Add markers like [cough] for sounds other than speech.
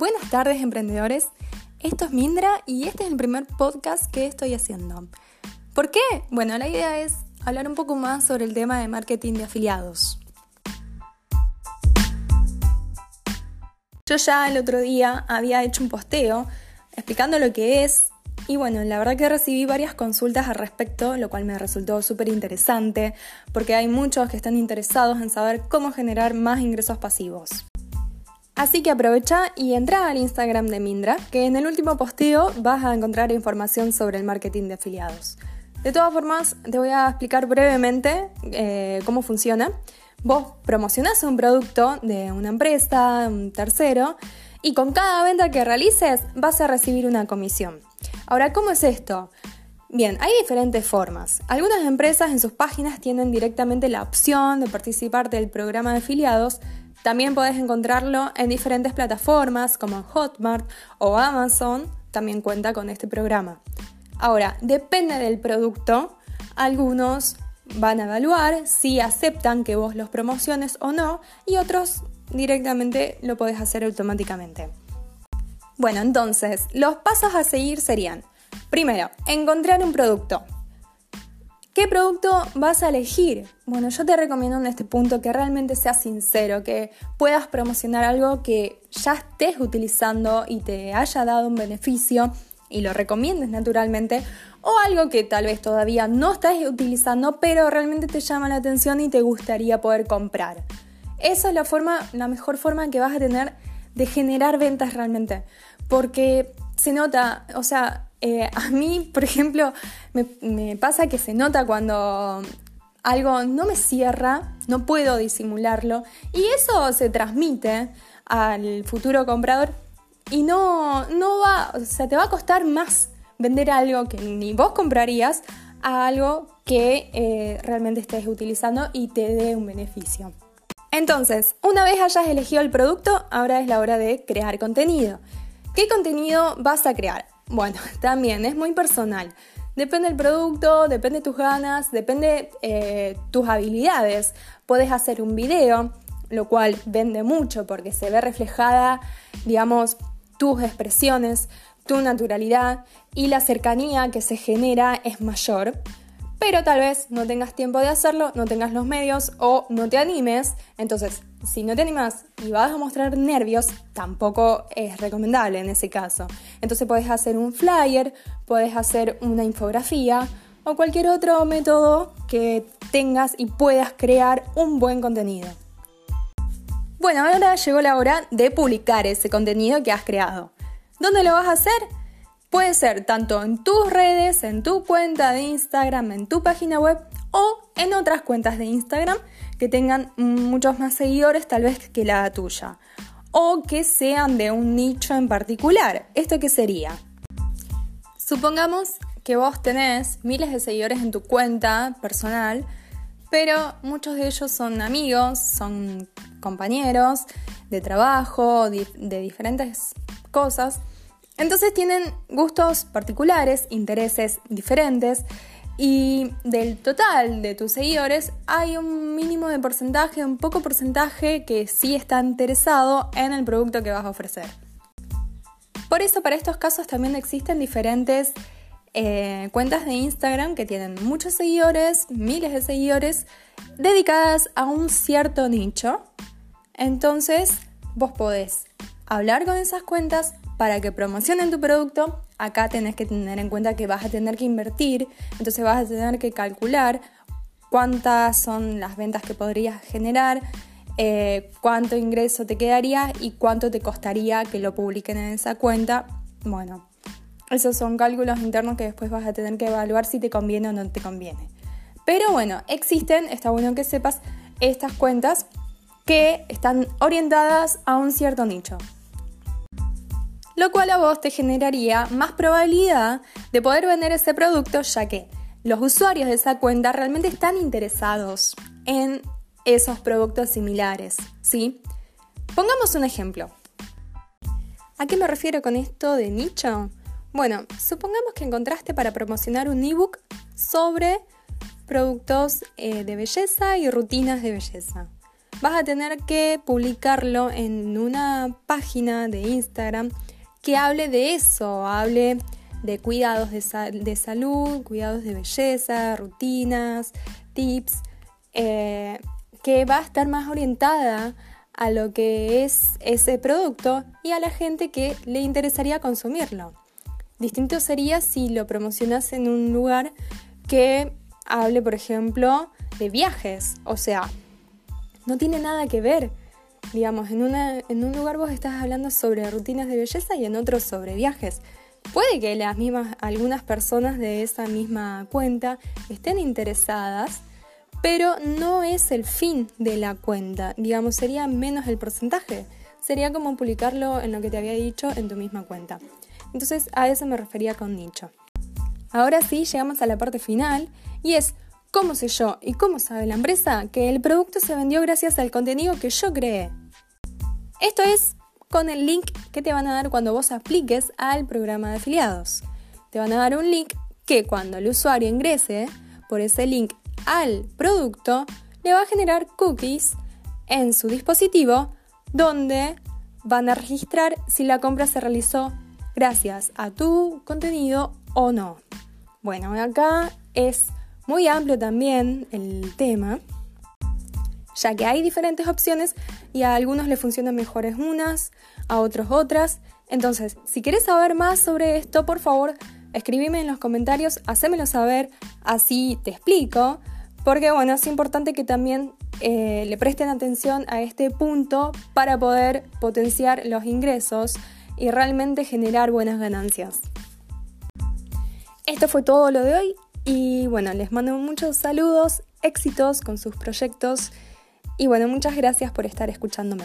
Buenas tardes emprendedores, esto es Mindra y este es el primer podcast que estoy haciendo. ¿Por qué? Bueno, la idea es hablar un poco más sobre el tema de marketing de afiliados. Yo ya el otro día había hecho un posteo explicando lo que es y bueno, la verdad que recibí varias consultas al respecto, lo cual me resultó súper interesante porque hay muchos que están interesados en saber cómo generar más ingresos pasivos. Así que aprovecha y entra al Instagram de Mindra, que en el último posteo vas a encontrar información sobre el marketing de afiliados. De todas formas, te voy a explicar brevemente eh, cómo funciona. Vos promocionás un producto de una empresa, un tercero, y con cada venta que realices vas a recibir una comisión. Ahora, ¿cómo es esto? Bien, hay diferentes formas. Algunas empresas en sus páginas tienen directamente la opción de participar del programa de afiliados, también podés encontrarlo en diferentes plataformas como Hotmart o Amazon, también cuenta con este programa. Ahora, depende del producto, algunos van a evaluar si aceptan que vos los promociones o no y otros directamente lo podés hacer automáticamente. Bueno, entonces, los pasos a seguir serían, primero, encontrar un producto. ¿Qué producto vas a elegir? Bueno, yo te recomiendo en este punto que realmente seas sincero, que puedas promocionar algo que ya estés utilizando y te haya dado un beneficio y lo recomiendes naturalmente, o algo que tal vez todavía no estás utilizando, pero realmente te llama la atención y te gustaría poder comprar. Esa es la forma, la mejor forma que vas a tener de generar ventas realmente, porque se nota, o sea, eh, a mí, por ejemplo, me, pasa que se nota cuando algo no me cierra, no puedo disimularlo y eso se transmite al futuro comprador y no, no va, o sea, te va a costar más vender algo que ni vos comprarías a algo que eh, realmente estés utilizando y te dé un beneficio. Entonces, una vez hayas elegido el producto, ahora es la hora de crear contenido. ¿Qué contenido vas a crear? Bueno, [laughs] también es muy personal. Depende del producto, depende de tus ganas, depende eh, tus habilidades. Puedes hacer un video, lo cual vende mucho porque se ve reflejada, digamos, tus expresiones, tu naturalidad y la cercanía que se genera es mayor pero tal vez no tengas tiempo de hacerlo, no tengas los medios o no te animes. Entonces, si no te animas y vas a mostrar nervios, tampoco es recomendable en ese caso. Entonces puedes hacer un flyer, puedes hacer una infografía o cualquier otro método que tengas y puedas crear un buen contenido. Bueno, ahora llegó la hora de publicar ese contenido que has creado. ¿Dónde lo vas a hacer? Puede ser tanto en tus redes, en tu cuenta de Instagram, en tu página web o en otras cuentas de Instagram que tengan muchos más seguidores tal vez que la tuya. O que sean de un nicho en particular. ¿Esto qué sería? Supongamos que vos tenés miles de seguidores en tu cuenta personal, pero muchos de ellos son amigos, son compañeros de trabajo, de diferentes cosas entonces tienen gustos particulares, intereses diferentes y del total de tus seguidores hay un mínimo de porcentaje, un poco porcentaje que sí está interesado en el producto que vas a ofrecer. Por eso para estos casos también existen diferentes eh, cuentas de Instagram que tienen muchos seguidores, miles de seguidores, dedicadas a un cierto nicho. Entonces vos podés hablar con esas cuentas, para que promocionen tu producto, acá tenés que tener en cuenta que vas a tener que invertir, entonces vas a tener que calcular cuántas son las ventas que podrías generar, eh, cuánto ingreso te quedaría y cuánto te costaría que lo publiquen en esa cuenta. Bueno, esos son cálculos internos que después vas a tener que evaluar si te conviene o no te conviene. Pero bueno, existen, está bueno que sepas, estas cuentas que están orientadas a un cierto nicho lo cual a vos te generaría más probabilidad de poder vender ese producto ya que los usuarios de esa cuenta realmente están interesados en esos productos similares, ¿sí? Pongamos un ejemplo. ¿A qué me refiero con esto de nicho? Bueno, supongamos que encontraste para promocionar un ebook sobre productos eh, de belleza y rutinas de belleza. vas a tener que publicarlo en una página de Instagram que hable de eso, hable de cuidados de, salud, cuidados de belleza, rutinas, tips, eh, que va a estar más orientada a lo que es ese producto y a la gente que le interesaría consumirlo. Distinto sería si lo promocionas en un lugar que hable, por ejemplo, de viajes. O sea, no tiene nada que ver. Digamos, en, en un lugar vos estás hablando sobre rutinas de belleza y en otro sobre viajes. Puede que las mismas, algunas personas de esa misma cuenta estén interesadas, pero no es el fin de la cuenta. Digamos, sería menos el porcentaje. Sería como publicarlo en lo que te había dicho en tu misma cuenta. Entonces a eso me refería con nicho. Ahora sí, llegamos a la parte final y es ¿cómo sé yo y cómo sabe la empresa que el producto se vendió gracias al contenido que yo creé? Esto es con el link que te van a dar cuando vos apliques al programa de afiliados. Te van a dar un link que cuando el usuario ingrese por ese link al producto, le va a generar cookies en su dispositivo donde van a registrar si la compra se realizó gracias a tu contenido o no. Bueno, acá es muy amplio también el tema ya que hay diferentes opciones y a algunos les funcionan mejores unas, a otros otras. Entonces, si quieres saber más sobre esto, por favor, escríbeme en los comentarios, hacémelo saber, así te explico, porque bueno, es importante que también eh, le presten atención a este punto para poder potenciar los ingresos y realmente generar buenas ganancias. Esto fue todo lo de hoy y bueno, les mando muchos saludos, éxitos con sus proyectos y bueno, muchas gracias por estar escuchándome.